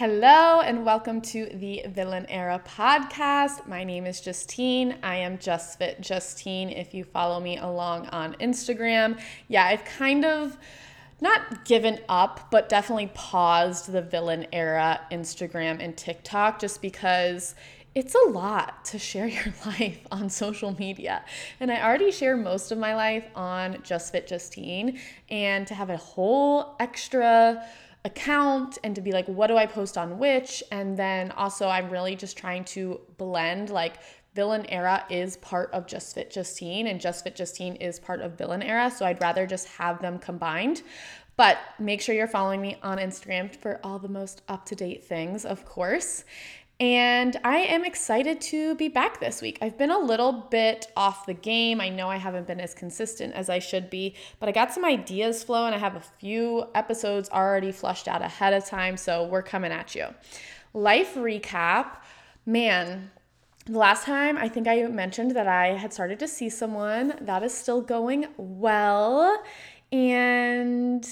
Hello and welcome to the Villain Era podcast. My name is Justine. I am Just Fit Justine if you follow me along on Instagram. Yeah, I've kind of not given up, but definitely paused the Villain Era Instagram and TikTok just because it's a lot to share your life on social media. And I already share most of my life on Just Fit Justine, and to have a whole extra account and to be like, what do I post on which? And then also, I'm really just trying to blend like Villain Era is part of Just Fit Justine, and Just Fit Justine is part of Villain Era. So I'd rather just have them combined. But make sure you're following me on Instagram for all the most up to date things, of course. And I am excited to be back this week. I've been a little bit off the game. I know I haven't been as consistent as I should be, but I got some ideas flowing. I have a few episodes already flushed out ahead of time, so we're coming at you. Life recap. Man, the last time I think I mentioned that I had started to see someone. That is still going well. And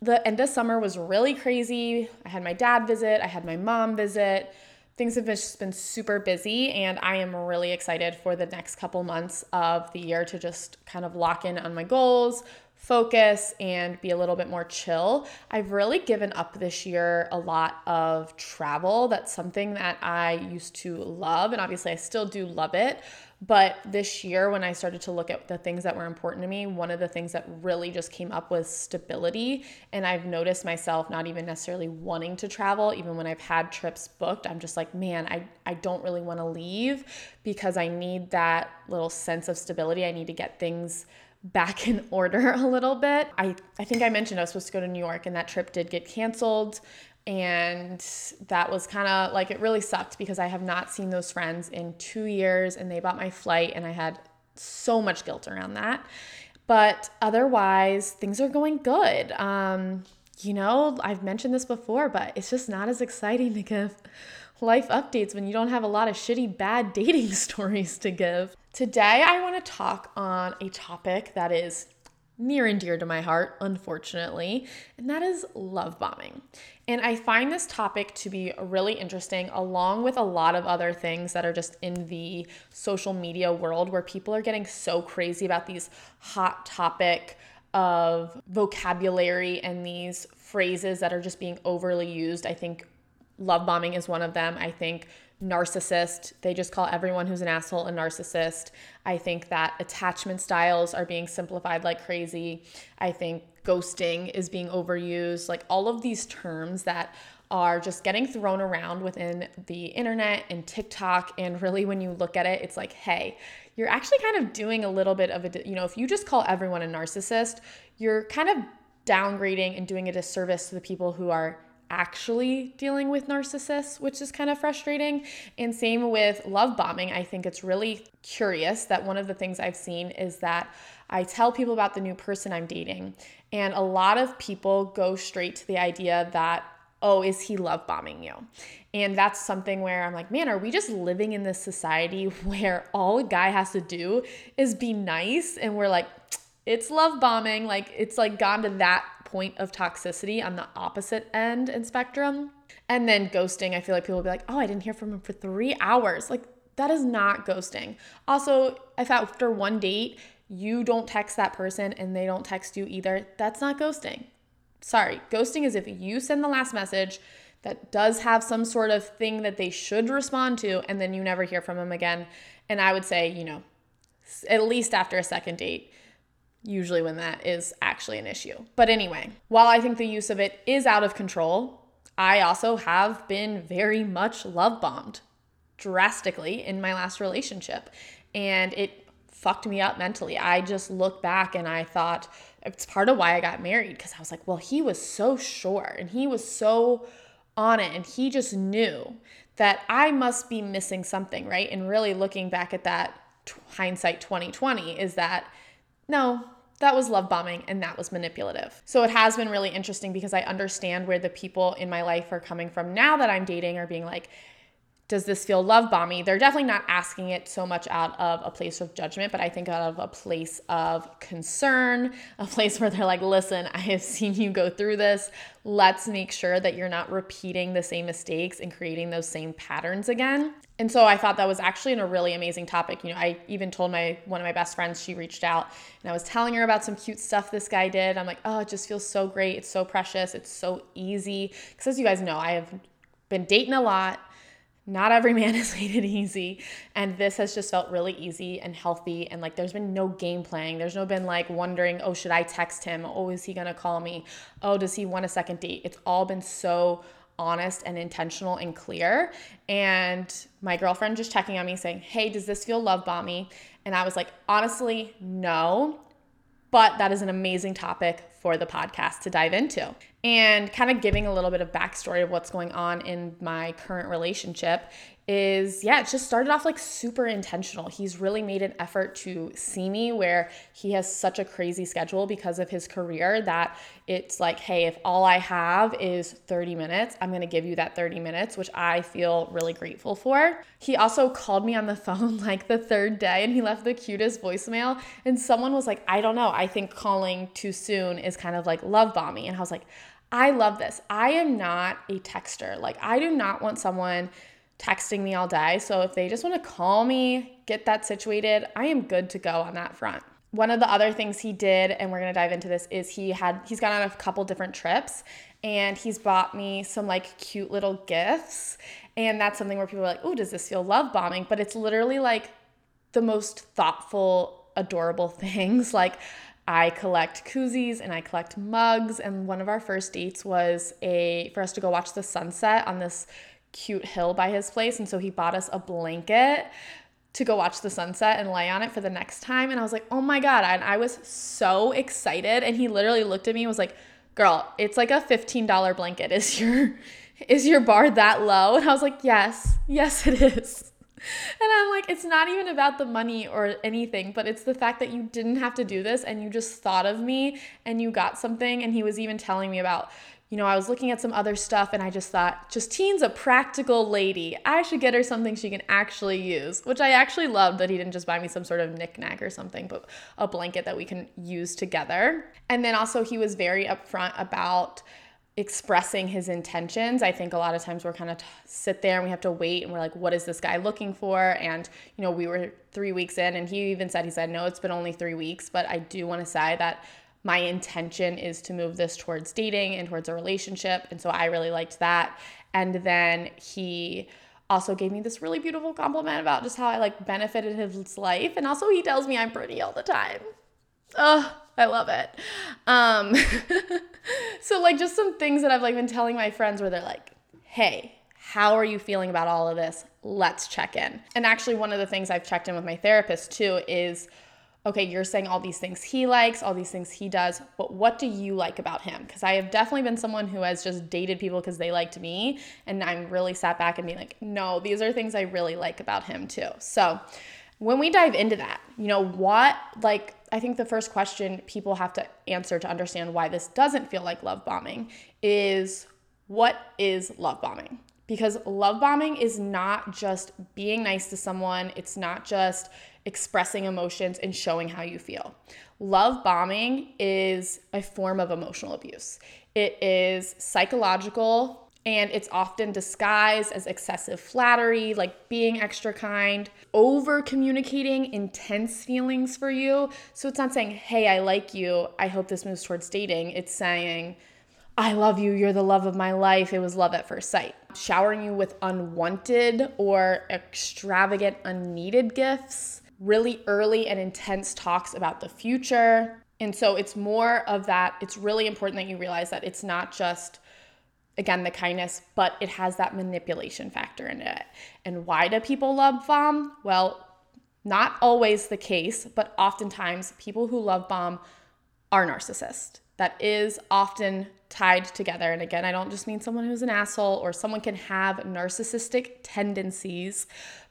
the end of summer was really crazy. I had my dad visit, I had my mom visit. Things have just been super busy, and I am really excited for the next couple months of the year to just kind of lock in on my goals, focus, and be a little bit more chill. I've really given up this year a lot of travel. That's something that I used to love, and obviously I still do love it. But this year, when I started to look at the things that were important to me, one of the things that really just came up was stability. And I've noticed myself not even necessarily wanting to travel, even when I've had trips booked. I'm just like, man, I, I don't really want to leave because I need that little sense of stability. I need to get things back in order a little bit. I, I think I mentioned I was supposed to go to New York and that trip did get canceled. And that was kind of like it really sucked because I have not seen those friends in two years and they bought my flight and I had so much guilt around that. But otherwise, things are going good. Um, you know, I've mentioned this before, but it's just not as exciting to give life updates when you don't have a lot of shitty, bad dating stories to give. Today, I want to talk on a topic that is near and dear to my heart, unfortunately, and that is love bombing. And I find this topic to be really interesting, along with a lot of other things that are just in the social media world where people are getting so crazy about these hot topic of vocabulary and these phrases that are just being overly used. I think love bombing is one of them. I think narcissist. They just call everyone who's an asshole a narcissist. I think that attachment styles are being simplified like crazy. I think ghosting is being overused. Like all of these terms that are just getting thrown around within the internet and TikTok. And really, when you look at it, it's like, hey, you're actually kind of doing a little bit of a, you know, if you just call everyone a narcissist, you're kind of downgrading and doing a disservice to the people who are actually dealing with narcissists, which is kind of frustrating. And same with love bombing. I think it's really curious that one of the things I've seen is that I tell people about the new person I'm dating, and a lot of people go straight to the idea that, oh, is he love bombing you? And that's something where I'm like, man, are we just living in this society where all a guy has to do is be nice? And we're like, it's love bombing. Like, it's like gone to that point of toxicity on the opposite end and spectrum. And then ghosting, I feel like people will be like, oh, I didn't hear from him for three hours. Like, that is not ghosting. Also, if after one date, you don't text that person and they don't text you either, that's not ghosting. Sorry, ghosting is if you send the last message that does have some sort of thing that they should respond to and then you never hear from them again. And I would say, you know, at least after a second date, usually when that is actually an issue. But anyway, while I think the use of it is out of control, I also have been very much love bombed drastically in my last relationship. And it fucked me up mentally. I just look back and I thought it's part of why I got married because I was like, well, he was so sure and he was so on it and he just knew that I must be missing something, right? And really looking back at that hindsight 2020 is that no, that was love bombing and that was manipulative. So it has been really interesting because I understand where the people in my life are coming from now that I'm dating are being like, does this feel love bomby? They're definitely not asking it so much out of a place of judgment, but I think out of a place of concern, a place where they're like, listen, I have seen you go through this. Let's make sure that you're not repeating the same mistakes and creating those same patterns again. And so I thought that was actually in a really amazing topic. You know, I even told my one of my best friends, she reached out and I was telling her about some cute stuff this guy did. I'm like, oh, it just feels so great. It's so precious. It's so easy. Because as you guys know, I have been dating a lot not every man has made it easy. And this has just felt really easy and healthy. And like there's been no game playing. There's no been like wondering, oh, should I text him? Oh, is he gonna call me? Oh, does he want a second date? It's all been so honest and intentional and clear. And my girlfriend just checking on me saying, hey, does this feel love bomby? And I was like, honestly, no. But that is an amazing topic for the podcast to dive into. And kind of giving a little bit of backstory of what's going on in my current relationship is yeah, it just started off like super intentional. He's really made an effort to see me where he has such a crazy schedule because of his career that it's like, hey, if all I have is 30 minutes, I'm gonna give you that 30 minutes, which I feel really grateful for. He also called me on the phone like the third day and he left the cutest voicemail. And someone was like, I don't know, I think calling too soon is kind of like love bombing. And I was like, I love this. I am not a texter. Like, I do not want someone texting me all day. So if they just want to call me, get that situated, I am good to go on that front. One of the other things he did, and we're gonna dive into this, is he had he's gone on a couple different trips and he's bought me some like cute little gifts. And that's something where people are like, oh, does this feel love bombing? But it's literally like the most thoughtful, adorable things. Like I collect koozies and I collect mugs. And one of our first dates was a for us to go watch the sunset on this cute hill by his place. And so he bought us a blanket to go watch the sunset and lay on it for the next time. And I was like, oh my God. And I was so excited. And he literally looked at me and was like, girl, it's like a $15 blanket. Is your is your bar that low? And I was like, yes, yes, it is. And I'm like, it's not even about the money or anything, but it's the fact that you didn't have to do this and you just thought of me and you got something. And he was even telling me about, you know, I was looking at some other stuff and I just thought, Justine's a practical lady. I should get her something she can actually use, which I actually loved that he didn't just buy me some sort of knickknack or something, but a blanket that we can use together. And then also, he was very upfront about expressing his intentions. I think a lot of times we're kind of t- sit there and we have to wait and we're like, what is this guy looking for? And, you know, we were three weeks in and he even said, he said, no, it's been only three weeks, but I do want to say that my intention is to move this towards dating and towards a relationship. And so I really liked that. And then he also gave me this really beautiful compliment about just how I like benefited his life. And also he tells me I'm pretty all the time. Oh, I love it. Um, so like just some things that I've like been telling my friends where they're like, hey, how are you feeling about all of this? Let's check in. And actually, one of the things I've checked in with my therapist too is okay, you're saying all these things he likes, all these things he does, but what do you like about him? Because I have definitely been someone who has just dated people because they liked me. And I'm really sat back and being like, no, these are things I really like about him too. So when we dive into that, you know, what, like, I think the first question people have to answer to understand why this doesn't feel like love bombing is what is love bombing? Because love bombing is not just being nice to someone, it's not just expressing emotions and showing how you feel. Love bombing is a form of emotional abuse. It is psychological and it's often disguised as excessive flattery, like being extra kind, over communicating intense feelings for you. So it's not saying, hey, I like you, I hope this moves towards dating. It's saying, I love you, you're the love of my life. It was love at first sight. Showering you with unwanted or extravagant, unneeded gifts really early and intense talks about the future. And so it's more of that. It's really important that you realize that it's not just, again, the kindness, but it has that manipulation factor in it. And why do people love bomb? Well, not always the case, but oftentimes people who love bomb are narcissists. That is often tied together. And again, I don't just mean someone who's an asshole or someone can have narcissistic tendencies,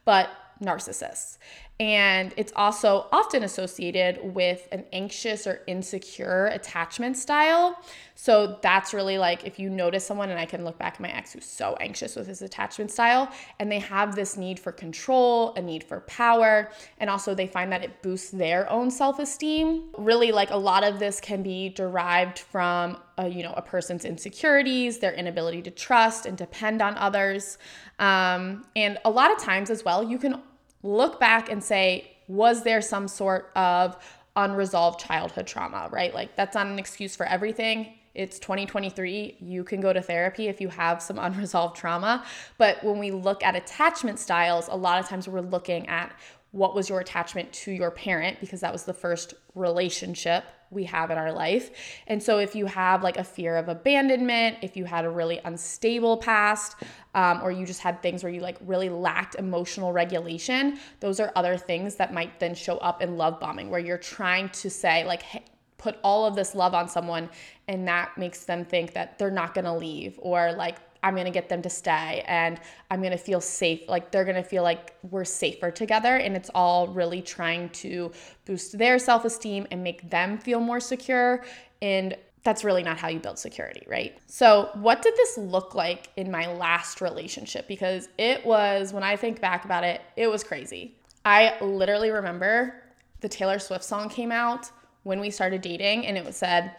but narcissists. And it's also often associated with an anxious or insecure attachment style. So that's really like if you notice someone, and I can look back at my ex who's so anxious with his attachment style, and they have this need for control, a need for power, and also they find that it boosts their own self esteem. Really, like a lot of this can be derived from a, you know a person's insecurities, their inability to trust and depend on others, um, and a lot of times as well, you can look back and say, was there some sort of unresolved childhood trauma, right? Like that's not an excuse for everything. It's 2023. You can go to therapy if you have some unresolved trauma. But when we look at attachment styles, a lot of times we're looking at what was your attachment to your parent because that was the first relationship we have in our life. And so, if you have like a fear of abandonment, if you had a really unstable past, um, or you just had things where you like really lacked emotional regulation, those are other things that might then show up in love bombing, where you're trying to say, like, hey, put all of this love on someone, and that makes them think that they're not gonna leave, or like I'm gonna get them to stay and I'm gonna feel safe. Like they're gonna feel like we're safer together. And it's all really trying to boost their self esteem and make them feel more secure. And that's really not how you build security, right? So, what did this look like in my last relationship? Because it was, when I think back about it, it was crazy. I literally remember the Taylor Swift song came out when we started dating, and it said,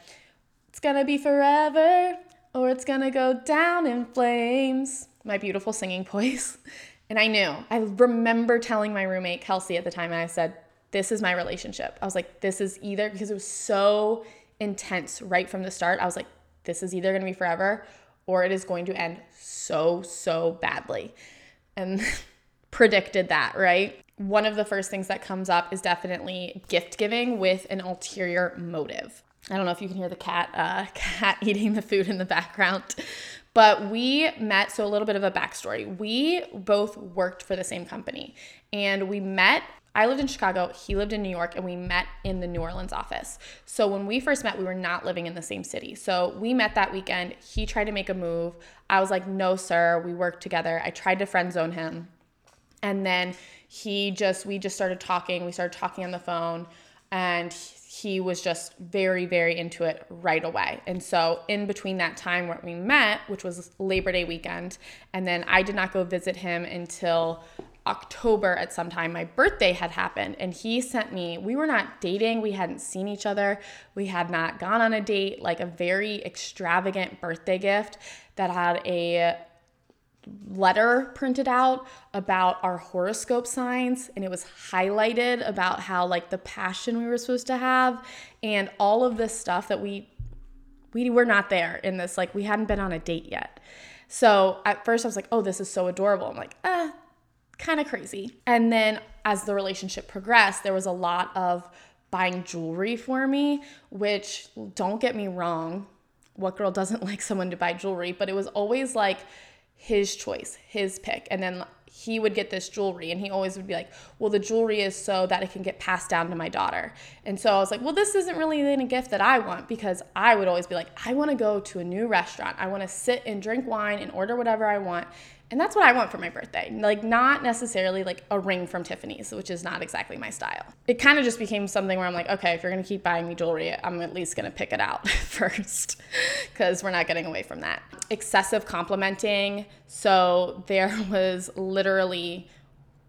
It's gonna be forever or it's gonna go down in flames. My beautiful singing voice. And I knew, I remember telling my roommate, Kelsey, at the time, and I said, This is my relationship. I was like, This is either, because it was so intense right from the start. I was like, This is either gonna be forever or it is going to end so, so badly. And predicted that, right? One of the first things that comes up is definitely gift giving with an ulterior motive. I don't know if you can hear the cat uh, cat eating the food in the background. But we met, so a little bit of a backstory. We both worked for the same company and we met. I lived in Chicago, he lived in New York, and we met in the New Orleans office. So when we first met, we were not living in the same city. So we met that weekend. He tried to make a move. I was like, no, sir, we worked together. I tried to friend zone him. And then he just, we just started talking. We started talking on the phone and was just very, very into it right away. And so, in between that time where we met, which was Labor Day weekend, and then I did not go visit him until October at some time, my birthday had happened, and he sent me, we were not dating, we hadn't seen each other, we had not gone on a date, like a very extravagant birthday gift that had a letter printed out about our horoscope signs and it was highlighted about how like the passion we were supposed to have and all of this stuff that we we were not there in this like we hadn't been on a date yet. So at first i was like oh this is so adorable. I'm like ah kind of crazy. And then as the relationship progressed there was a lot of buying jewelry for me which don't get me wrong what girl doesn't like someone to buy jewelry? But it was always like his choice, his pick. And then he would get this jewelry and he always would be like, Well, the jewelry is so that it can get passed down to my daughter. And so I was like, Well, this isn't really a gift that I want because I would always be like, I want to go to a new restaurant. I want to sit and drink wine and order whatever I want. And that's what I want for my birthday. Like, not necessarily like a ring from Tiffany's, which is not exactly my style. It kind of just became something where I'm like, okay, if you're gonna keep buying me jewelry, I'm at least gonna pick it out first, because we're not getting away from that. Excessive complimenting. So, there was literally,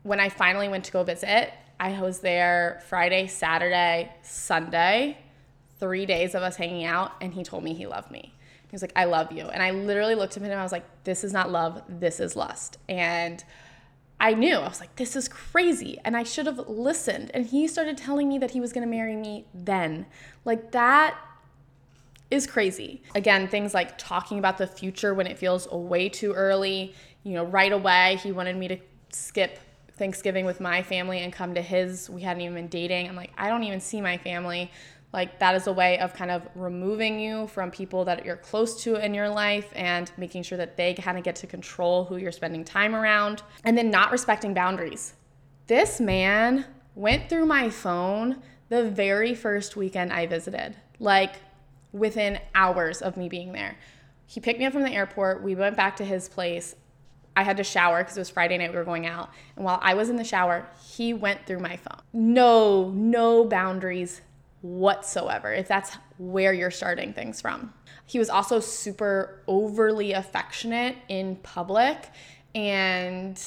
when I finally went to go visit, I was there Friday, Saturday, Sunday, three days of us hanging out, and he told me he loved me. He was like, I love you. And I literally looked at him and I was like, this is not love, this is lust. And I knew, I was like, this is crazy. And I should have listened. And he started telling me that he was gonna marry me then. Like, that is crazy. Again, things like talking about the future when it feels way too early. You know, right away, he wanted me to skip Thanksgiving with my family and come to his. We hadn't even been dating. I'm like, I don't even see my family. Like, that is a way of kind of removing you from people that you're close to in your life and making sure that they kind of get to control who you're spending time around. And then not respecting boundaries. This man went through my phone the very first weekend I visited, like within hours of me being there. He picked me up from the airport. We went back to his place. I had to shower because it was Friday night, we were going out. And while I was in the shower, he went through my phone. No, no boundaries whatsoever, if that's where you're starting things from. He was also super overly affectionate in public. And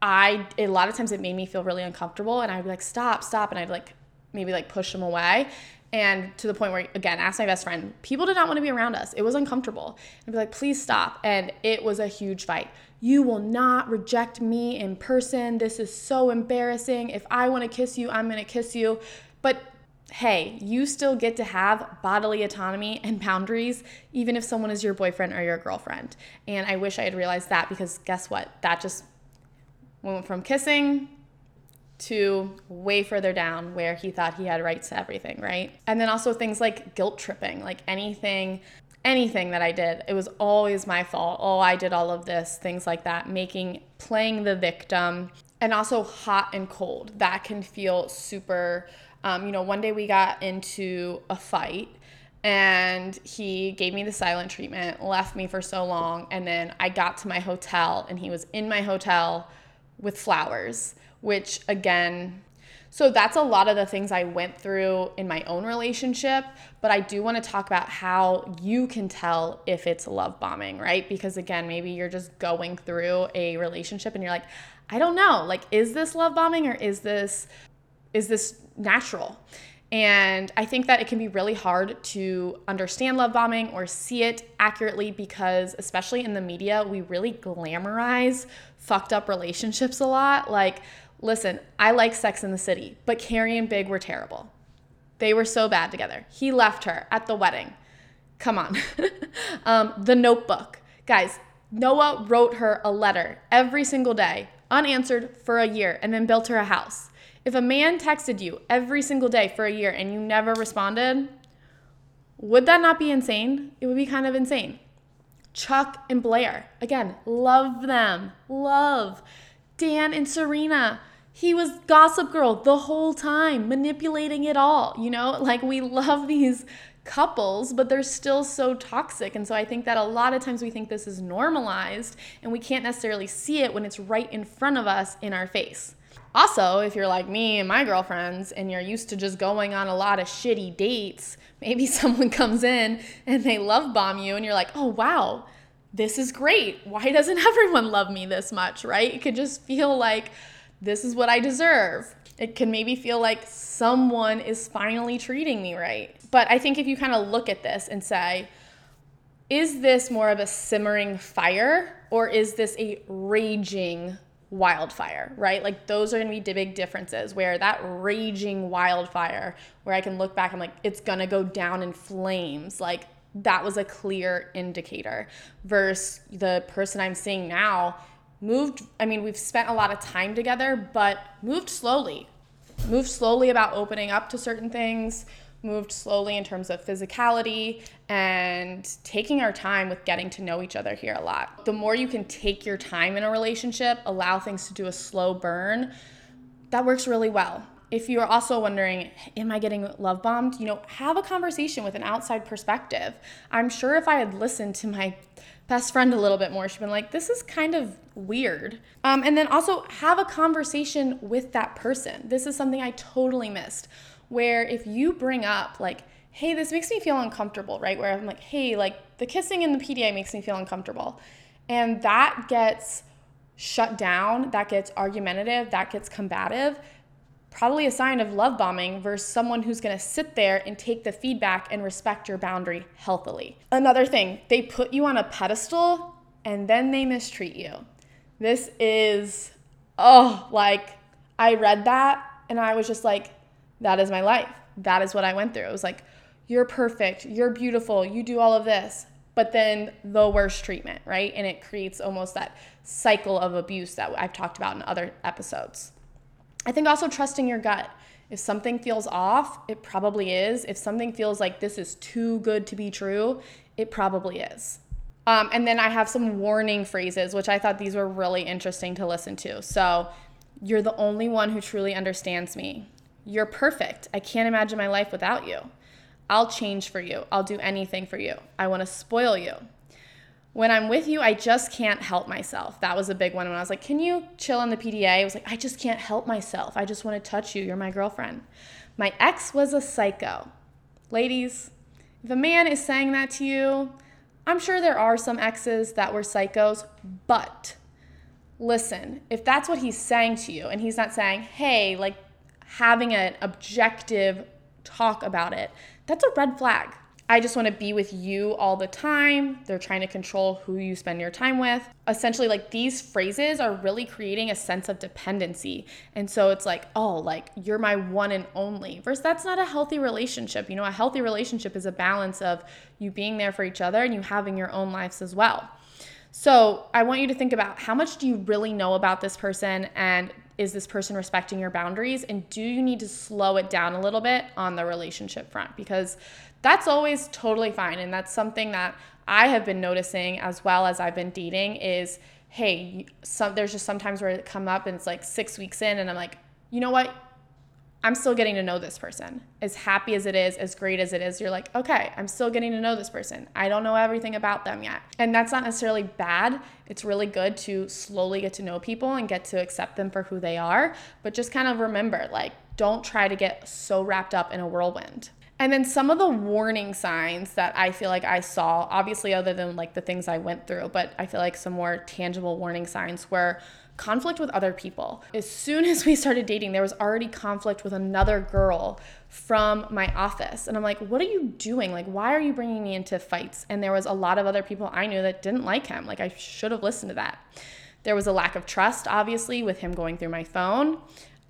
I, a lot of times it made me feel really uncomfortable. And I'd be like, stop, stop. And I'd like, maybe like push him away. And to the point where, again, ask my best friend, people did not want to be around us. It was uncomfortable. I'd be like, please stop. And it was a huge fight. You will not reject me in person. This is so embarrassing. If I want to kiss you, I'm going to kiss you. But hey, you still get to have bodily autonomy and boundaries, even if someone is your boyfriend or your girlfriend. And I wish I had realized that because guess what? That just went from kissing to way further down where he thought he had rights to everything, right? And then also things like guilt tripping, like anything anything that I did, it was always my fault. Oh, I did all of this, things like that, making playing the victim and also hot and cold. That can feel super um, you know, one day we got into a fight and he gave me the silent treatment, left me for so long, and then I got to my hotel and he was in my hotel with flowers, which again, so that's a lot of the things I went through in my own relationship, but I do want to talk about how you can tell if it's love bombing, right? Because again, maybe you're just going through a relationship and you're like, I don't know, like is this love bombing or is this is this natural? And I think that it can be really hard to understand love bombing or see it accurately because, especially in the media, we really glamorize fucked up relationships a lot. Like, listen, I like Sex in the City, but Carrie and Big were terrible. They were so bad together. He left her at the wedding. Come on. um, the Notebook. Guys, Noah wrote her a letter every single day, unanswered for a year, and then built her a house. If a man texted you every single day for a year and you never responded, would that not be insane? It would be kind of insane. Chuck and Blair, again, love them. Love. Dan and Serena, he was Gossip Girl the whole time, manipulating it all. You know, like we love these couples, but they're still so toxic. And so I think that a lot of times we think this is normalized and we can't necessarily see it when it's right in front of us in our face. Also, if you're like me and my girlfriends and you're used to just going on a lot of shitty dates, maybe someone comes in and they love bomb you and you're like, oh, wow, this is great. Why doesn't everyone love me this much, right? It could just feel like this is what I deserve. It can maybe feel like someone is finally treating me right. But I think if you kind of look at this and say, is this more of a simmering fire or is this a raging wildfire, right? Like those are gonna be big differences where that raging wildfire, where I can look back, I'm like, it's gonna go down in flames. Like that was a clear indicator versus the person I'm seeing now moved. I mean, we've spent a lot of time together, but moved slowly, moved slowly about opening up to certain things, moved slowly in terms of physicality and taking our time with getting to know each other here a lot. The more you can take your time in a relationship, allow things to do a slow burn, that works really well. If you're also wondering, am I getting love bombed? You know, have a conversation with an outside perspective. I'm sure if I had listened to my best friend a little bit more, she'd been like, this is kind of weird. Um, and then also have a conversation with that person. This is something I totally missed where if you bring up like hey this makes me feel uncomfortable right? Where i'm like hey like the kissing in the pda makes me feel uncomfortable. And that gets shut down that gets argumentative that gets combative probably a sign of love bombing versus someone who's going to sit there and take the feedback and respect your boundary healthily. Another thing they put you on a pedestal and then they mistreat you. This is oh like i read that and i was just like that is my life. That is what I went through. It was like, you're perfect, you're beautiful, you do all of this, but then the worst treatment, right? And it creates almost that cycle of abuse that I've talked about in other episodes. I think also trusting your gut. If something feels off, it probably is. If something feels like this is too good to be true, it probably is. Um, and then I have some warning phrases, which I thought these were really interesting to listen to. So, you're the only one who truly understands me. You're perfect. I can't imagine my life without you. I'll change for you. I'll do anything for you. I want to spoil you. when I'm with you, I just can't help myself. That was a big one when I was like, Can you chill in the PDA? I was like, I just can't help myself. I just want to touch you. You're my girlfriend. My ex was a psycho. Ladies, if a man is saying that to you, I'm sure there are some exes that were psychos, but listen, if that's what he's saying to you and he's not saying, hey, like having an objective talk about it, that's a red flag. I just want to be with you all the time. They're trying to control who you spend your time with. Essentially, like these phrases are really creating a sense of dependency. And so it's like, oh, like you're my one and only. Versus that's not a healthy relationship. You know, a healthy relationship is a balance of you being there for each other and you having your own lives as well. So I want you to think about how much do you really know about this person and is this person respecting your boundaries? And do you need to slow it down a little bit on the relationship front? Because that's always totally fine. And that's something that I have been noticing as well as I've been dating is hey, some there's just sometimes where it come up and it's like six weeks in and I'm like, you know what? I'm still getting to know this person. As happy as it is, as great as it is, you're like, okay, I'm still getting to know this person. I don't know everything about them yet. And that's not necessarily bad. It's really good to slowly get to know people and get to accept them for who they are. But just kind of remember, like, don't try to get so wrapped up in a whirlwind. And then some of the warning signs that I feel like I saw, obviously, other than like the things I went through, but I feel like some more tangible warning signs were conflict with other people. As soon as we started dating, there was already conflict with another girl from my office. And I'm like, what are you doing? Like, why are you bringing me into fights? And there was a lot of other people I knew that didn't like him. Like, I should have listened to that. There was a lack of trust, obviously, with him going through my phone.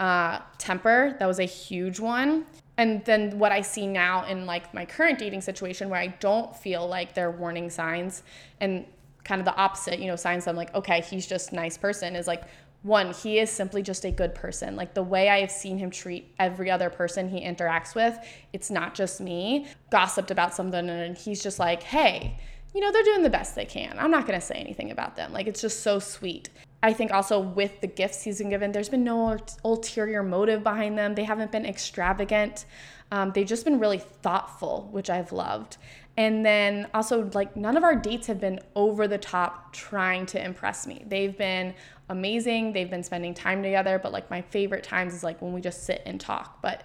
Uh, temper, that was a huge one. And then what I see now in like my current dating situation where I don't feel like there are warning signs and kind of the opposite, you know, signs I'm like, okay, he's just nice person is like, one, he is simply just a good person. Like the way I have seen him treat every other person he interacts with, it's not just me. Gossiped about something and he's just like, hey, you know, they're doing the best they can. I'm not to say anything about them. Like it's just so sweet. I think also with the gifts he's been given, there's been no ulterior motive behind them. They haven't been extravagant. Um, they've just been really thoughtful, which I've loved. And then also, like, none of our dates have been over the top trying to impress me. They've been amazing. They've been spending time together. But, like, my favorite times is like when we just sit and talk. But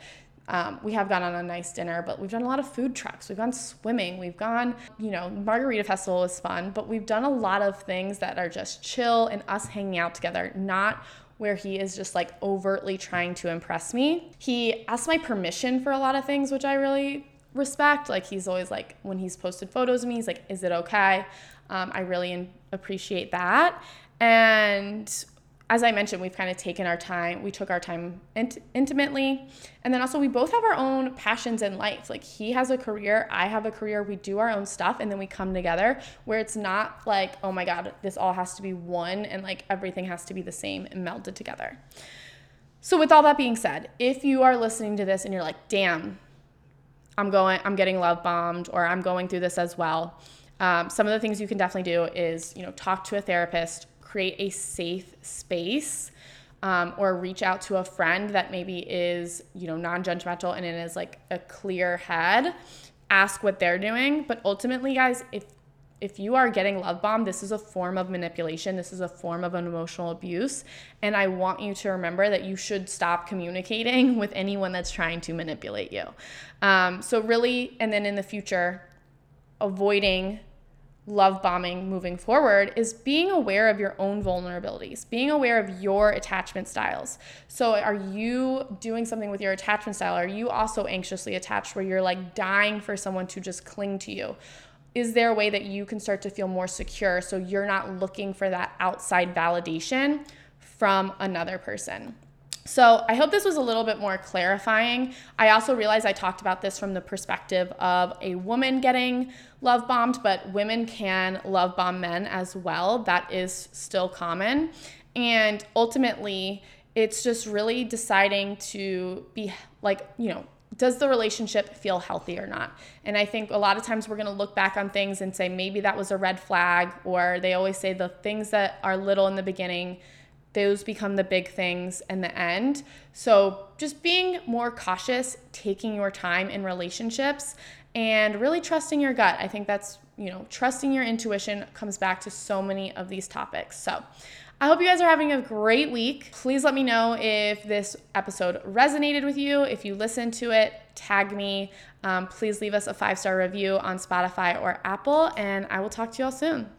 um, we have gone on a nice dinner, but we've done a lot of food trucks. We've gone swimming. We've gone, you know, Margarita Festival is fun, but we've done a lot of things that are just chill and us hanging out together, not where he is just like overtly trying to impress me. He asked my permission for a lot of things, which I really respect. Like he's always like, when he's posted photos of me, he's like, is it okay? Um, I really appreciate that. And as I mentioned, we've kind of taken our time. We took our time int- intimately. And then also, we both have our own passions in life. Like, he has a career, I have a career. We do our own stuff, and then we come together where it's not like, oh my God, this all has to be one and like everything has to be the same and melded together. So, with all that being said, if you are listening to this and you're like, damn, I'm going, I'm getting love bombed, or I'm going through this as well. Um, some of the things you can definitely do is, you know, talk to a therapist, create a safe space um, or reach out to a friend that maybe is you know non-judgmental and it is like a clear head ask what they're doing but ultimately guys if if you are getting love bombed this is a form of manipulation this is a form of emotional abuse and i want you to remember that you should stop communicating with anyone that's trying to manipulate you um, so really and then in the future avoiding love bombing moving forward is being aware of your own vulnerabilities, being aware of your attachment styles. So, are you doing something with your attachment style? Are you also anxiously attached where you're like dying for someone to just cling to you? Is there a way that you can start to feel more secure so you're not looking for that outside validation from another person? So I hope this was a little bit more clarifying. I also realized I talked about this from the perspective of a woman getting love bombed, but women can love bomb men as well. That is still common. And ultimately, it's just really deciding to be like, you know, does the relationship feel healthy or not? And I think a lot of times we're going to look back on things and say maybe that was a red flag, or they always say the things that are little in the beginning those become the big things in the end. So, just being more cautious, taking your time in relationships, and really trusting your gut. I think that's, you know, trusting your intuition comes back to so many of these topics. So, I hope you guys are having a great week. Please let me know if this episode resonated with you. If you listened to it, tag me. Um, please leave us a five star review on Spotify or Apple, and I will talk to you all soon.